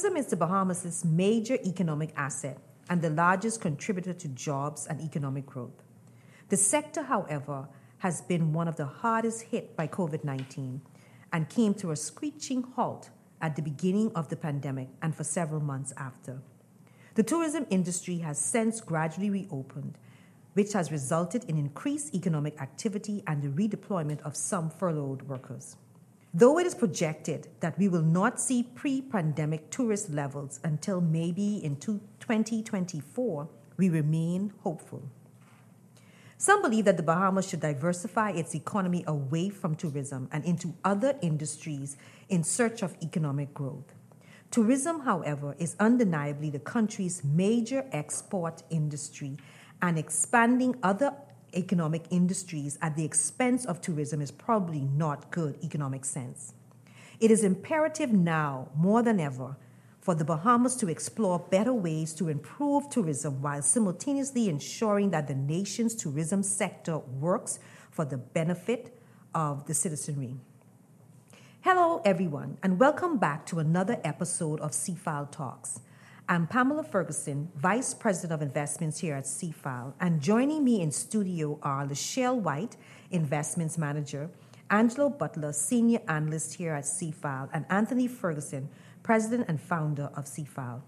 Tourism is the Bahamas' major economic asset and the largest contributor to jobs and economic growth. The sector, however, has been one of the hardest hit by COVID 19 and came to a screeching halt at the beginning of the pandemic and for several months after. The tourism industry has since gradually reopened, which has resulted in increased economic activity and the redeployment of some furloughed workers. Though it is projected that we will not see pre pandemic tourist levels until maybe in 2024, we remain hopeful. Some believe that the Bahamas should diversify its economy away from tourism and into other industries in search of economic growth. Tourism, however, is undeniably the country's major export industry, and expanding other economic industries at the expense of tourism is probably not good economic sense. It is imperative now, more than ever, for the Bahamas to explore better ways to improve tourism while simultaneously ensuring that the nation's tourism sector works for the benefit of the citizenry. Hello, everyone, and welcome back to another episode of CFAL Talks. I'm Pamela Ferguson, Vice President of Investments here at CFAL, and joining me in studio are Lachelle White, Investments Manager, Angelo Butler, Senior Analyst here at CFAL, and Anthony Ferguson, president and founder of CFAL.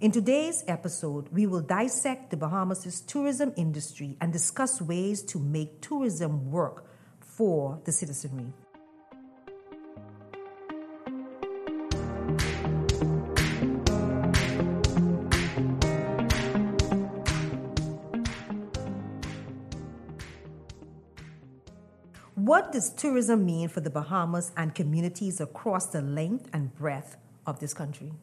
In today's episode, we will dissect the Bahamas' tourism industry and discuss ways to make tourism work for the citizenry. What does tourism mean for the Bahamas and communities across the length and breadth of this country?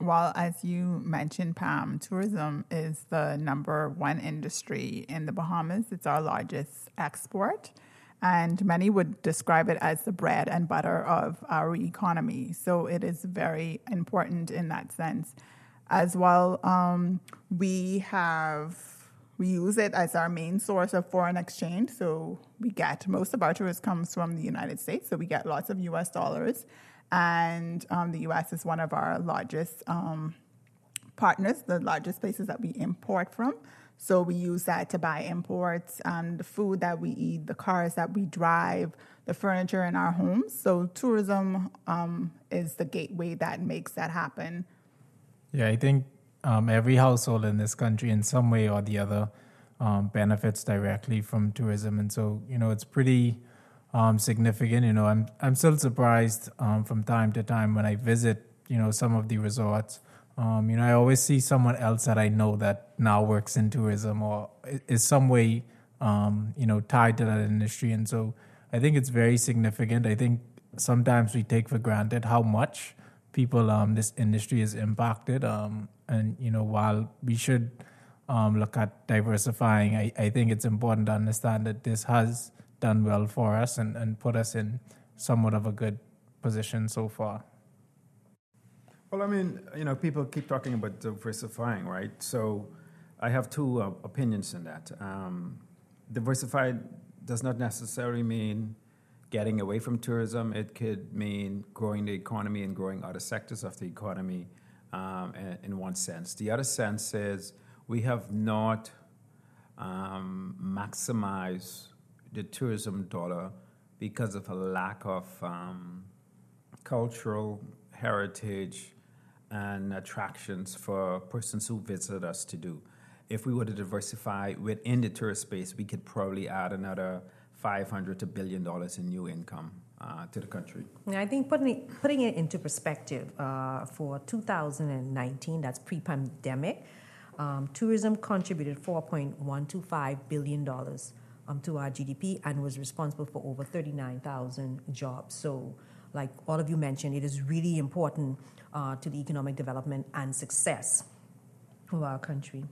Well, as you mentioned, Pam, tourism is the number one industry in the Bahamas. It's our largest export, and many would describe it as the bread and butter of our economy. So it is very important in that sense. As well, um, we have we use it as our main source of foreign exchange. So we get most of our tourists comes from the United States, so we get lots of U.S. dollars and um, the US is one of our largest um, partners, the largest places that we import from. So we use that to buy imports and the food that we eat, the cars that we drive, the furniture in our homes. So tourism um, is the gateway that makes that happen. Yeah, I think um, every household in this country, in some way or the other, um, benefits directly from tourism, and so you know it's pretty um, significant. You know, I'm I'm still surprised um, from time to time when I visit, you know, some of the resorts. Um, you know, I always see someone else that I know that now works in tourism or is some way, um, you know, tied to that industry. And so I think it's very significant. I think sometimes we take for granted how much people um, this industry is impacted. Um, and you know, while we should look at diversifying, I, I think it's important to understand that this has done well for us and, and put us in somewhat of a good position so far. Well, I mean, you know, people keep talking about diversifying, right? So I have two uh, opinions in that. Um, diversified does not necessarily mean getting away from tourism. It could mean growing the economy and growing other sectors of the economy um, in, one sense. The other sense is we have not um, maximized the tourism dollar because of a lack of um, cultural heritage and attractions for persons who visit us to do. If we were to diversify within the tourist space, we could probably add another 500 to billion dollars in new income uh, to the country. I think putting it, putting it into perspective, uh, for 2019, that's pre-pandemic, um, tourism contributed 4.125 billion dollars um, to our GDP and was responsible for over 39,000 jobs. So, like all of you mentioned, it is really important uh, to the economic development and success of our country.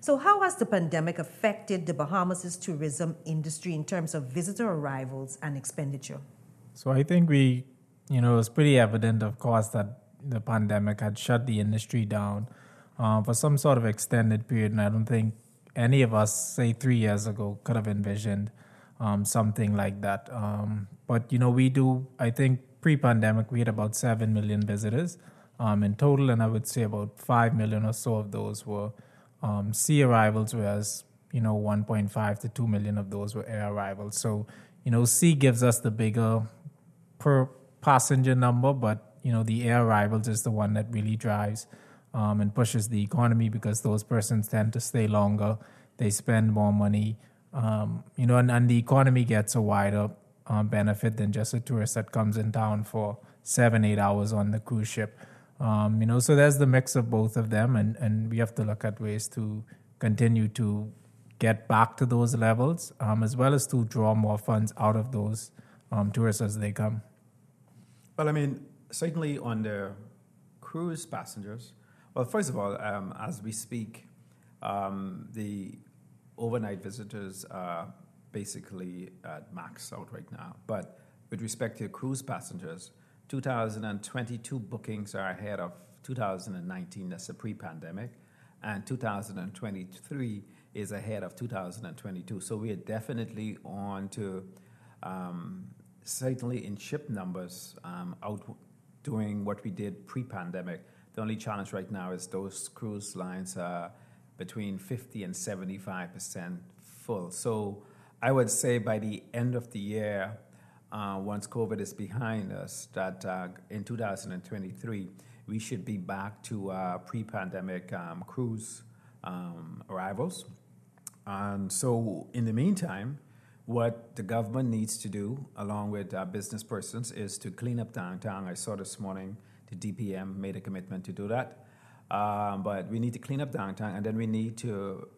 So, how has the pandemic affected the Bahamas' tourism industry in terms of visitor arrivals and expenditure? So, I think we, you know, it's pretty evident, of course, that the pandemic had shut the industry down uh, for some sort of extended period, and I don't think any of us, say three years ago, could have envisioned um, something like that. Um, but you know, we do. I think pre-pandemic, we had about seven million visitors um, in total, and I would say about 5 million or so of those were um, sea arrivals, whereas you know 1.5 to 2 million of those were air arrivals. So you know, sea gives us the bigger per passenger number, but you know the air arrivals is the one that really drives um, and pushes the economy because those persons tend to stay longer, they spend more money, um, you know, and, and, the economy gets a wider um, benefit than just a tourist that comes in town for seven, eight hours on the cruise ship. Um, you know, so there's the mix of both of them, and, and we have to look at ways to continue to get back to those levels, um, as well as to draw more funds out of those um, tourists as they come. Well, I mean, certainly on the cruise passengers, well, first of all, um, as we speak, um, the overnight visitors are basically at max out right now. But with respect to cruise passengers, 2022 bookings are ahead of 2019, that's a pre pandemic, and 2023 is ahead of 2022. So we are definitely on to, um, certainly in ship numbers, um, outdoing what we did pre pandemic. The only challenge right now is those cruise lines are between 50 and 75% full. So I would say by the end of the year, once COVID is behind us, that uh, in 2023, we should be back to uh, pre pandemic um, cruise um, arrivals. And so, in the meantime, what the government needs to do, along with uh, business persons, is to clean up downtown. I saw this morning the DPM made a commitment to do that. Um, but we need to clean up downtown, and then we need to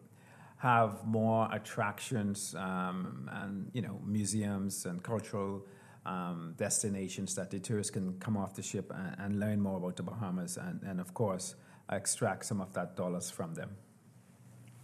have more attractions um, and you know museums and cultural um, destinations that the tourists can come off the ship and, and learn more about the Bahamas and, and of course extract some of that dollars from them.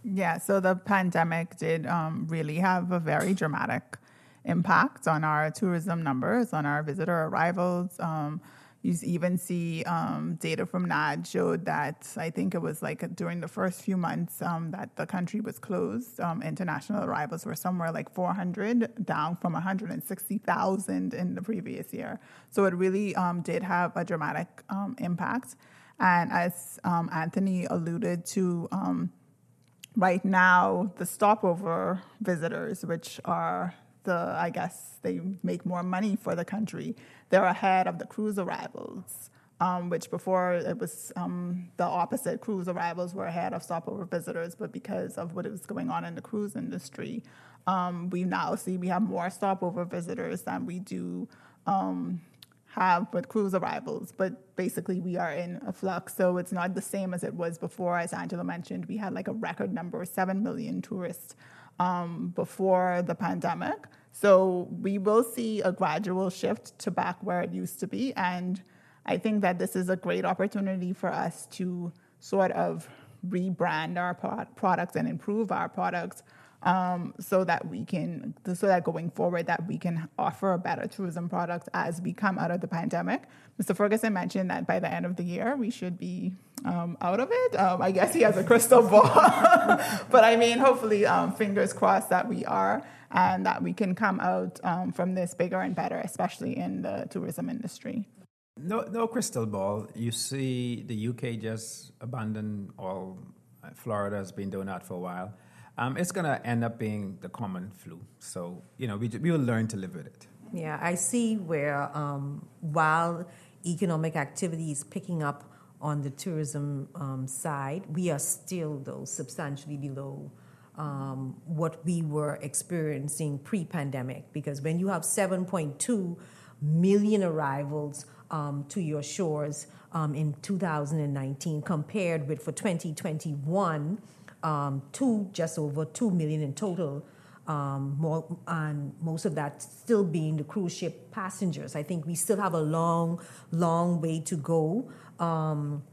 Yeah, so the pandemic did um, really have a very dramatic impact on our tourism numbers, on our visitor arrivals. Um, you even see um, data from NAD showed that I think it was like during the first few months um, that the country was closed, um, international arrivals were somewhere like 400, down from 160,000 in the previous year. So it really um, did have a dramatic um, impact. And as um, Anthony alluded to, right now, the stopover visitors, which are the, I guess, they make more money for the country. They're ahead of the cruise arrivals, um, which before it was um, the opposite. Cruise arrivals were ahead of stopover visitors, but because of what is going on in the cruise industry, um, we now see we have more stopover visitors than we do um, have with cruise arrivals, but basically we are in a flux. So it's not the same as it was before. As Angelo mentioned, we had like a record number, 7 million tourists um, before the pandemic. So we will see a gradual shift to back where it used to be. And I think that this is a great opportunity for us to sort of rebrand our products and improve our products um, so that we can, so that going forward, that we can offer a better tourism product as we come out of the pandemic. Mr. Ferguson mentioned that by the end of the year we should be um, out of it. Um, I guess he has a crystal ball, but I mean, hopefully, um, fingers crossed that we are and that we can come out um, from this bigger and better, especially in the tourism industry. No, no crystal ball. You see, the UK just abandoned all. Florida has been doing that for a while um, it's going to end up being the common flu. So, you know, we, we will learn to live with it. Yeah, I see where um, while economic activity is picking up on the tourism um, side, we are still, though, substantially below um, what we were experiencing pre pandemic. Because when you have 7.2 million arrivals um, to your shores um, in 2019, compared with for 2021, um, to just over 2 million in total. Um, and most of that still being the cruise ship passengers. I think we still have a long, long way to go um,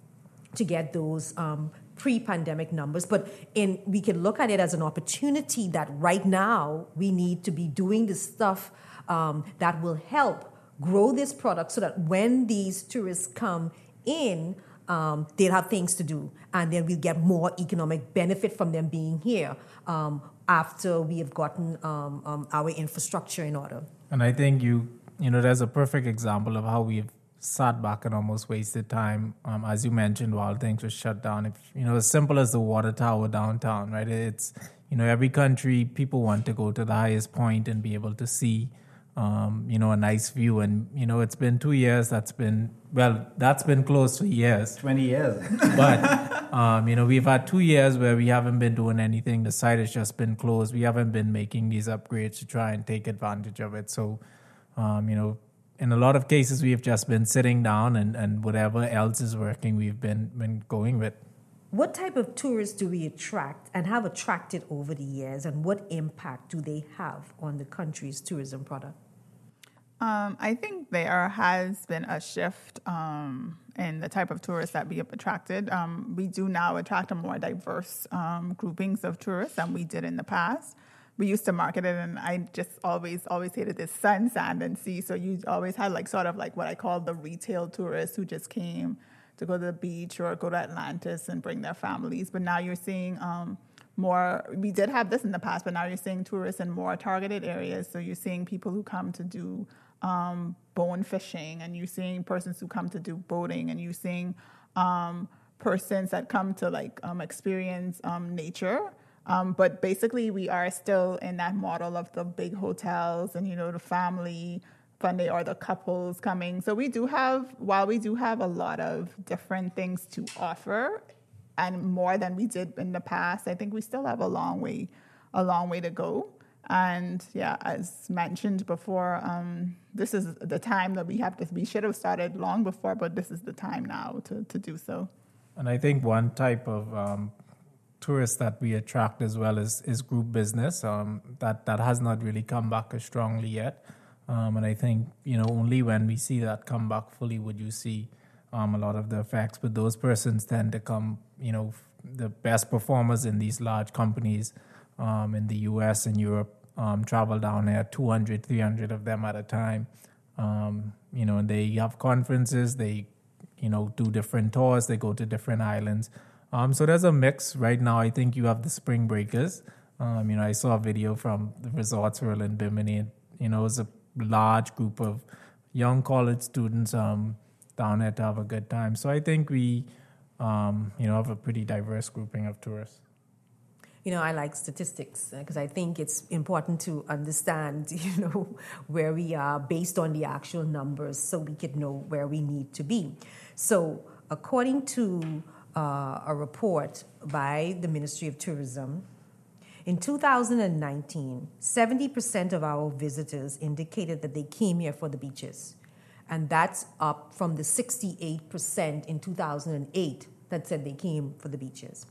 to get those um, pre-pandemic numbers. But in we can look at it as an opportunity that right now we need to be doing the stuff um, that will help grow this product so that when these tourists come in, um, they'll have things to do, and then we'll get more economic benefit from them being here um, after we have gotten um, um, our infrastructure in order. And I think you, you know, there's a perfect example of how we've sat back and almost wasted time. Um, as you mentioned, while things were shut down, if you know, as simple as the water tower downtown, right? It's you know, every country people want to go to the highest point and be able to see, um, you know, a nice view. And you know, it's been two years. That's been well, that's been close to years. Twenty years. but um, you know, we've had two years where we haven't been doing anything. The site has just been closed. We haven't been making these upgrades to try and take advantage of it. So, um, you know, in a lot of cases, we've just been sitting down and, and whatever else is working, we've been been going with. What type of tourists do we attract and have attracted over the years, and what impact do they have on the country's tourism product? Um, I think there has been a shift um, in the type of tourists that we have attracted. Um, we do now attract a more diverse um, groupings of tourists than we did in the past. We used to market it, and I just always, always hated this sun, sand, and sea. So you always had like sort of like what I call the retail tourists who just came to go to the beach or go to Atlantis and bring their families. But now you're seeing um, more. We did have this in the past, but now you're seeing tourists in more targeted areas. So you're seeing people who come to do um, bone fishing, and you're seeing persons who come to do boating, and you're seeing um, persons that come to like um, experience um, nature. Um, but basically, we are still in that model of the big hotels and you know the family Sunday or the couples coming. So we do have, while we do have a lot of different things to offer, and more than we did in the past, I think we still have a long way, a long way to go. And yeah, as mentioned before, um, this is the time that we have to. We should have started long before, but this is the time now to to do so. And I think one type of um, tourists that we attract as well is is group business. Um, that that has not really come back as strongly yet. Um, and I think you know only when we see that come back fully would you see um, a lot of the effects. But those persons tend to come, you know, the best performers in these large companies um, in the U.S. and Europe um, travel down there, 200, 300 of them at a time. Um, you know, and they have conferences. They, you know, do different tours. They go to different islands. Um, so there's a mix right now. I think you have the spring breakers. Um, you know, I saw a video from the Resorts World in Bimini. You know, it was a large group of young college students um, down there to have a good time. So I think we, you know, have a pretty diverse grouping of tourists. You know, I like statistics because uh, I think it's important to understand, you know, where we are based on the actual numbers so we can know where we need to be. So, according to uh, a report by the Ministry of Tourism, in 2019, 70% of our visitors indicated that they came here for the beaches. And that's up from the 68% in 2008 that said they came for the beaches.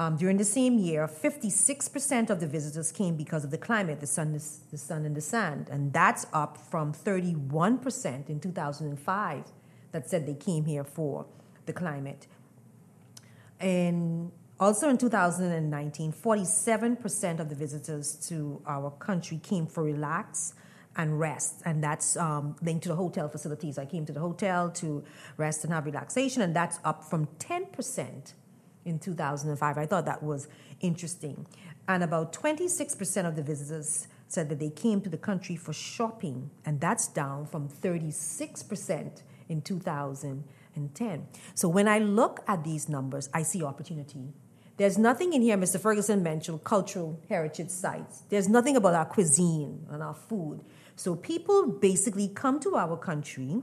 Um, during the same year, 56% of the visitors came because of the climate, the sun, the sun and the sand. And that's up from 31% in 2005 that said they came here for the climate. And also in 2019, 47% of the visitors to our country came for relax and rest, and that's um, linked to the hotel facilities. I came to the hotel to rest and have relaxation, and that's up from 10% in 2005. I thought that was interesting. And about 26% of the visitors said that they came to the country for shopping, and that's down from 36% in 2010. So when I look at these numbers, I see opportunity there's nothing in here, Mr. Ferguson mentioned cultural heritage sites. There's nothing about our cuisine and our food. So people basically come to our country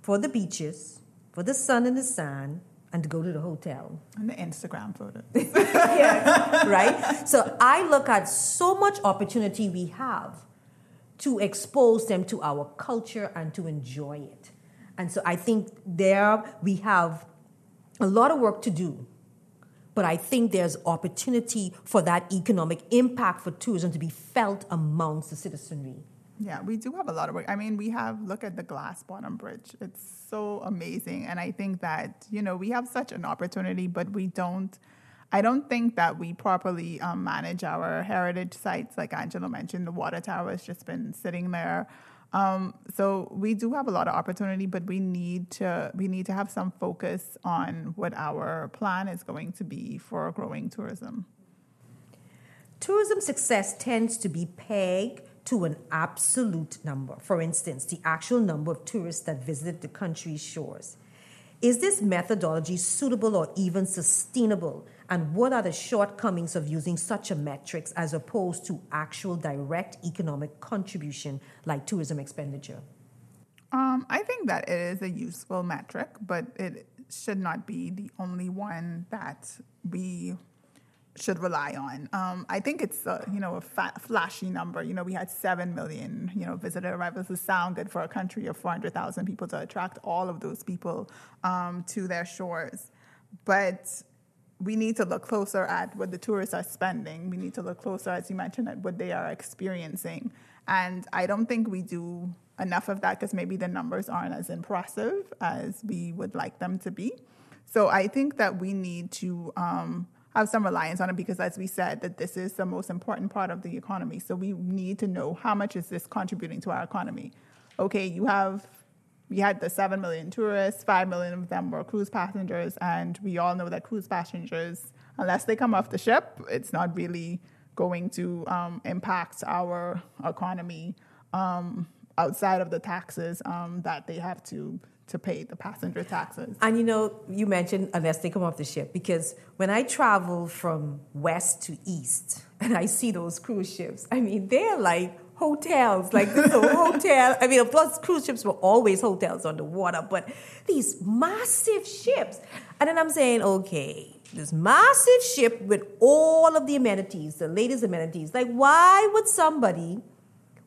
for the beaches, for the sun and the sand, and go to the hotel. And the Instagram photos. yes, right? So I look at so much opportunity we have to expose them to our culture and to enjoy it. And so I think there we have a lot of work to do but I think there's opportunity for that economic impact for tourism to be felt amongst the citizenry. Yeah, we do have a lot of work. I mean, we have look at the glass bottom bridge. It's so amazing, and I think that you know we have such an opportunity, but we don't. I don't think that we properly um, manage our heritage sites. Like Angelo mentioned, the water tower has just been sitting there. Um, so we do have a lot of opportunity, but we need to we need to have some focus on what our plan is going to be for growing tourism. Tourism success tends to be pegged to an absolute number. For instance, the actual number of tourists that visited the country's shores. Is this methodology suitable or even sustainable? And what are the shortcomings of using such a metrics as opposed to actual direct economic contribution like tourism expenditure? Um, I think that it is a useful metric, but it should not be the only one that we should rely on. Um, I think it's a, you know a fa- flashy number. You know, we had seven million you know visitor arrivals. It sound good for a country of four hundred thousand people to attract all of those people um, to their shores, but we need to look closer at what the tourists are spending. We need to look closer, as you mentioned, at what they are experiencing. And I don't think we do enough of that because maybe the numbers aren't as impressive as we would like them to be. So I think that we need to um, have some reliance on it because, as we said, that this is the most important part of the economy. So we need to know how much is this contributing to our economy. Okay, you have we had the 7 million tourists, 5 million of them were cruise passengers, and we all know that cruise passengers, unless they come off the ship, it's not really going to um, impact our economy um, outside of the taxes um, that they have to to pay the passenger taxes. And you know, you mentioned unless they come off the ship, because when I travel from west to east and I see those cruise ships, I mean, they're like hotels, like this hotel. I mean, of course, cruise ships were always hotels on the water, but these massive ships. And then I'm saying, okay, this massive ship with all of the amenities, the latest amenities. Like, why would somebody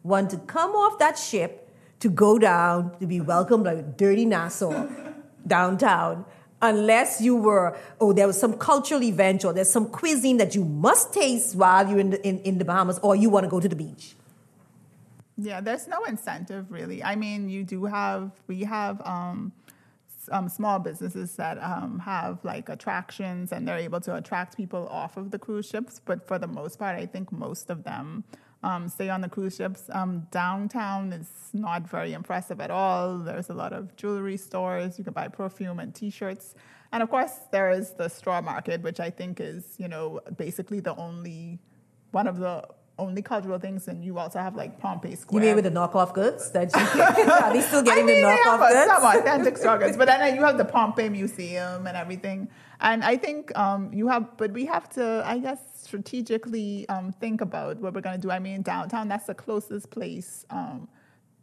want to come off that ship to go down to be welcomed like a dirty Nassau downtown? Unless you were, oh, there was some cultural event or there's some cuisine that you must taste while you're in the, in, in the Bahamas or you want to go to the beach. Yeah, there's no incentive really. I mean, you do have, we have, um, um, small businesses that um, have like attractions and they're able to attract people off of the cruise ships. But for the most part, I think most of them um, stay on the cruise ships. Um, downtown is not very impressive at all. There's a lot of jewelry stores. You can buy perfume and T-shirts. And of course, there is the straw market, which I think is, you know, basically the only one of the only cultural things, and you also have like Pompey Square. You mean with the knockoff goods? That you, are they still getting I mean, the knockoff they goods? Some authentic straw goods, but then you have the Pompey Museum and everything. And I think um, you have, but we have to, I guess, strategically um, think about what we're going to do. I mean, downtown, that's the closest place um,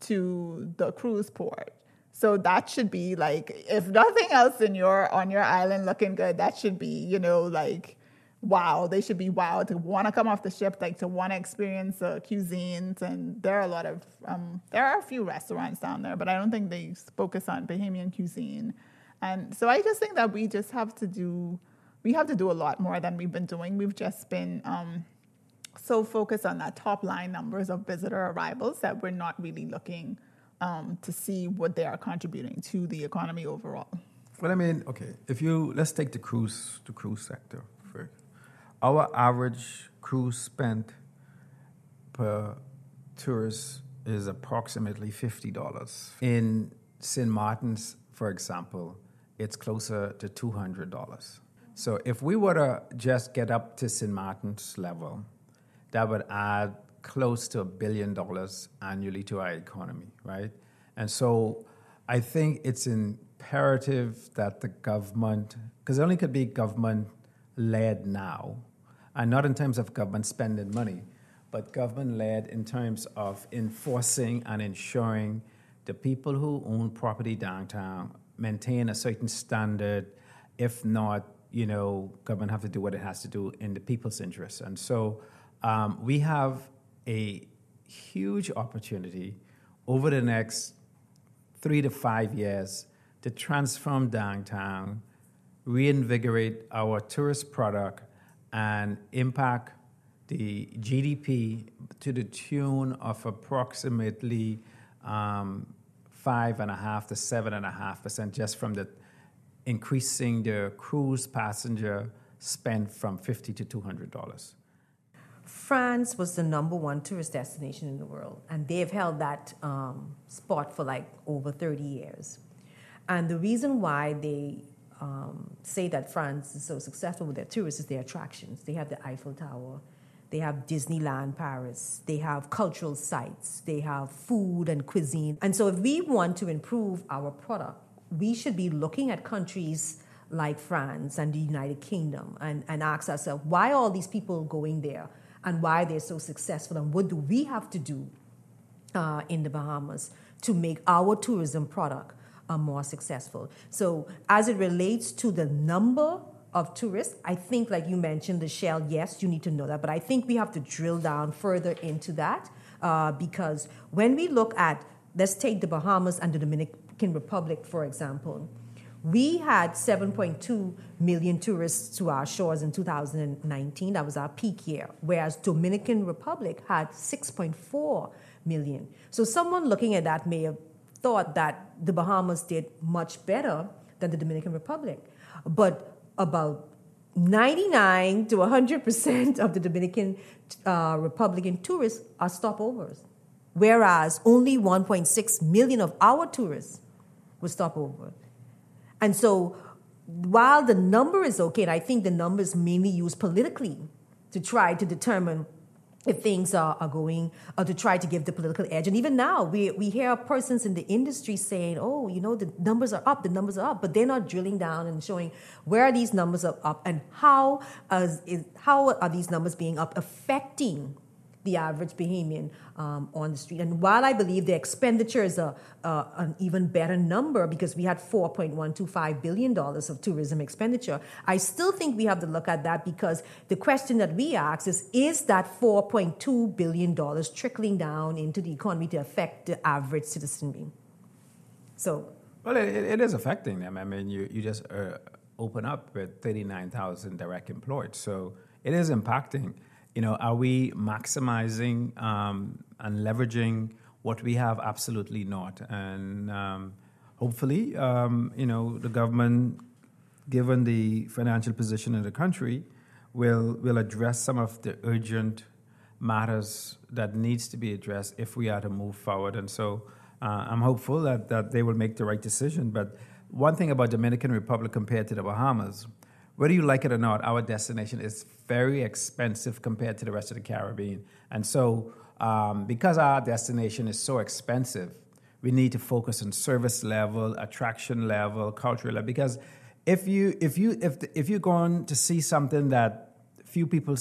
to the cruise port. So that should be like, if nothing else in your on your island looking good, that should be, you know, like wow. They should be wow to want to come off the ship, like to want to experience the cuisines. And there are a lot of um, there are a few restaurants down there, but I don't think they focus on Bahamian cuisine. And so I just think that we just have to do we have to do a lot more than we've been doing. We've just been um, so focused on that top line numbers of visitor arrivals that we're not really looking um, to see what they are contributing to the economy overall. Well, I mean, okay, if you let's take the cruise the cruise sector. Our average cruise spent per tourist is approximately fifty dollars. In St. Martin's, for example, it's closer to two hundred dollars. So if we were to just get up to St. Martin's level, that would add close to a billion dollars annually to our economy, right? And so I think it's imperative that the government, because it only could be government led now, and not in terms of government spending money, but government led in terms of enforcing and ensuring the people who own property downtown maintain a certain standard. If not, you know, government have to do what it has to do in the people's interest. And so um, we have a huge opportunity over the next three to five years to transform downtown, reinvigorate our tourist product, and impact the GDP to the tune of approximately um, five and a half to seven and a half percent just from the increasing the cruise passenger spend from fifty to two hundred dollars. France was the number one tourist destination in the world, and they've held that um, spot for like over 30 years. And the reason why they um, say that France is so successful with their tourists is their attractions. They have the Eiffel Tower, they have Disneyland Paris, they have cultural sites, they have food and cuisine. And so, if we want to improve our product, we should be looking at countries like France and the United Kingdom and, and ask ourselves why all these people are going there and why they're so successful and what do we have to do uh, in the Bahamas to make our tourism product uh, more successful. So, as it relates to the number of tourists. I think, like you mentioned, Lachelle, yes, you need to know that, but I think we have to drill down further into that uh, because when we look at, let's take the Bahamas and the Dominican Republic, for example. We had 7.2 million tourists to our shores in 2019. That was our peak year, whereas Dominican Republic had 6.4 million. So someone looking at that may have thought that the Bahamas did much better than the Dominican Republic. But about 99 to 100% of the Dominican uh, Republican tourists are stopovers, whereas only 1.6 million of our tourists were stopover. And so, while the number is okay, and I think the number is mainly used politically to try to determine if things are, are going uh, to try to give the political edge. And even now, we, we hear persons in the industry saying, oh, you know, the numbers are up, the numbers are up, but they're not drilling down and showing where are these numbers up, up and how, uh, is, how are these numbers being up affecting the average Bahamian um, on the street. And while I believe the expenditure is a, an even better number because we had $4.125 billion of tourism expenditure, I still think we have to look at that because the question that we ask is is that $4.2 billion trickling down into the economy to affect the average citizen? being? So. Well, it, it is affecting them. I mean, you, you just uh, open up with 39,000 direct employed. So it is impacting you know, are we maximizing um, and leveraging what we have? Absolutely not. And um, hopefully, um, you know, the government, given the financial position in the country, will will address some of the urgent matters that needs to be addressed if we are to move forward. And so, uh, I'm hopeful that that they will make the right decision. But one thing about Dominican Republic compared to the Bahamas whether you like it or not, our destination is very expensive compared to the rest of the Caribbean. And so, um, because our destination is so expensive, we need to focus on service level, attraction level, cultural level. Because if you if you if the, if you're going to see something that few people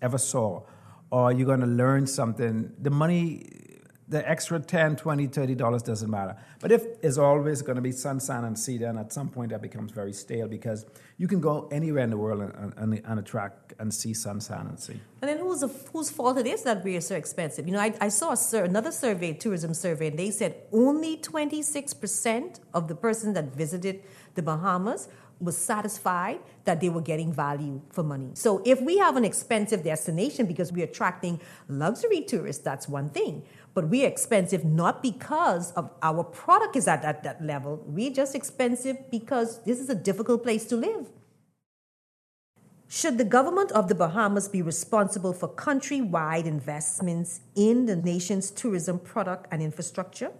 ever saw, or you're going to learn something, the money the extra 10 20 30 dollars doesn't matter but if it's always going to be sunshine and sea then at some point that becomes very stale because you can go anywhere in the world and, and, and attract and see sunshine and sea and then whose, whose fault it is that we are so expensive you know i, I saw sur- another survey tourism survey and they said only 26% of the persons that visited the bahamas was satisfied that they were getting value for money. So if we have an expensive destination because we're attracting luxury tourists, that's one thing. But we're expensive not because of our product is at that, that level. We're just expensive because this is a difficult place to live. Should the government of the Bahamas be responsible for countrywide investments in the nation's tourism product and infrastructure?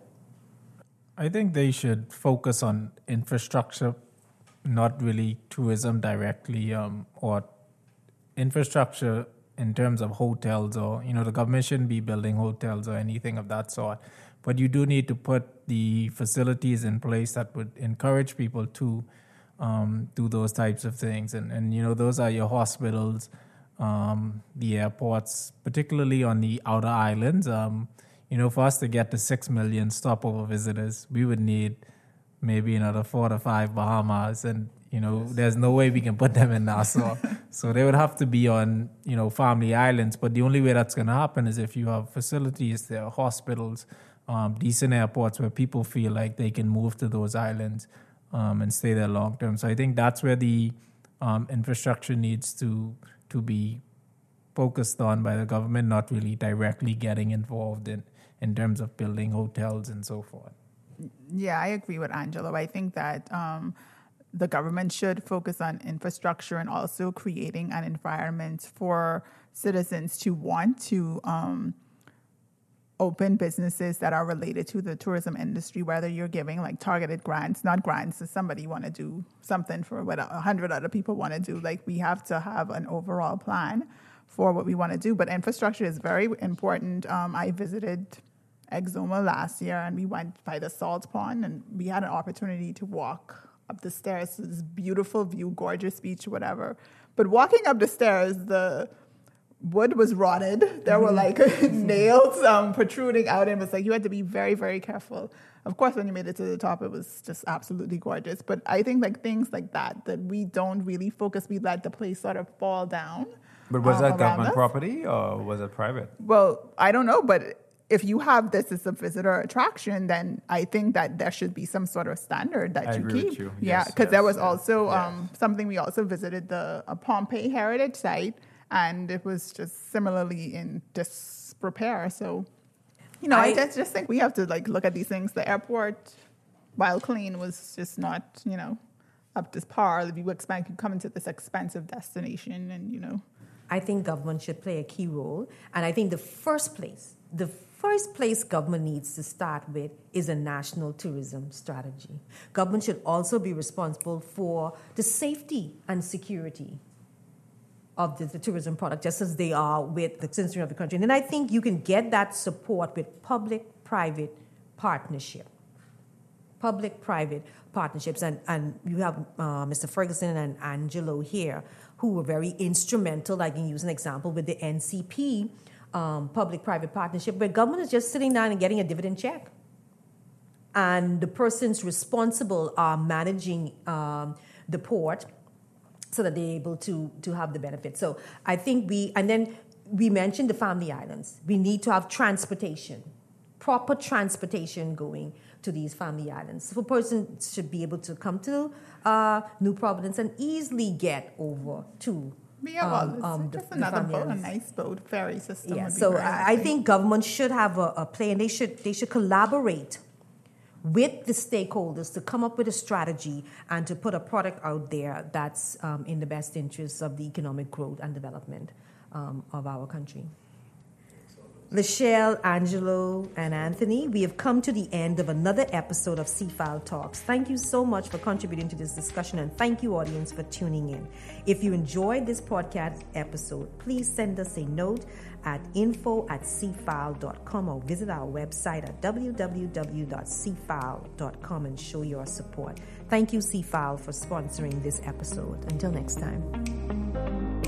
I think they should focus on infrastructure not really tourism directly um, or infrastructure in terms of hotels or you know the government shouldn't be building hotels or anything of that sort. But you do need to put the facilities in place that would encourage people to um, do those types of things. And and you know those are your hospitals um, the airports particularly on the outer islands. Um, you know for us to get to 6 million stopover visitors we would need maybe another four to five Bahamas, and you know, yes. there's no way we can put them in Nassau. so they would have to be on, you know, family islands. But the only way that's going to happen is if you have facilities there, hospitals, um, decent airports where people feel like they can move to those islands um, and stay there long term. So I think that's where the um, infrastructure needs to to be focused on by the government, not really directly getting involved in in terms of building hotels and so forth. Yeah, I agree with Angelo. I think that um, the government should focus on infrastructure and also creating an environment for citizens to want to um, open businesses that are related to the tourism industry, whether you're giving like targeted grants, not grants to somebody want to do something for what a hundred other people want to do. Like we have to have an overall plan for what we want to do. But infrastructure is very important. Um, I visited Exuma last year and we went by the salt pond and we had an opportunity to walk up the stairs to this beautiful view, gorgeous beach, whatever. But walking up the stairs, the wood was rotted. There were like nails um, protruding out, and it was like you had to be very, very careful. Of course, when you made it to the top, it was just absolutely gorgeous. But I think like things like that that we don't really focus, we let the place sort of fall down. But was um, that government us. property or was it private? Well, I don't know, but if you have this as a visitor attraction, then I think that there should be some sort of standard that I you agree keep. with you. Yeah, Yes, because there was yes, also yes. um, something we also visited the uh, Pompey Heritage Site, and it was just similarly in disrepair. So, you know, I, I- just, just think we have to like look at these things. The airport, while clean, was just not you know up to par. If you expect you come into this expensive destination, and you know. I think government should play a key role. And I think the first place, the first place government needs to start with is a national tourism strategy. Government should also be responsible for the safety and security of the, the tourism product, just as they are with the citizenry of the country. And then I think you can get that support with public private partnership public private partnerships. And, and you have uh, Mr. Ferguson and Angelo here who were very instrumental. I can use an example with the NCP um, public private partnership, where government is just sitting down and getting a dividend check. And the persons responsible are managing um, the port so that they're able to, to have the benefit. So I think we, and then we mentioned the family islands. We need to have transportation, proper transportation going to these family islands. So a person should be able to come to uh, New Providence and easily get over to But yeah, well, um, it's um, just the another boat, a nice boat ferry system. Yeah, so I I think government should have a, a play, and they should they should collaborate with the stakeholders to come up with a strategy and to put a product out there that's um, in the best interests of the economic growth and development um, of our country. Lachelle, Angelo, and Anthony, we have come to the end of another episode of CFAL Talks. Thank you so much for contributing to this discussion, and thank you, audience, for tuning in. If you enjoyed this podcast episode, please send us a note at info at cfal.com or visit our website at www.cfal.com and show your support. Thank you, CFAL, for sponsoring this episode. Until next time.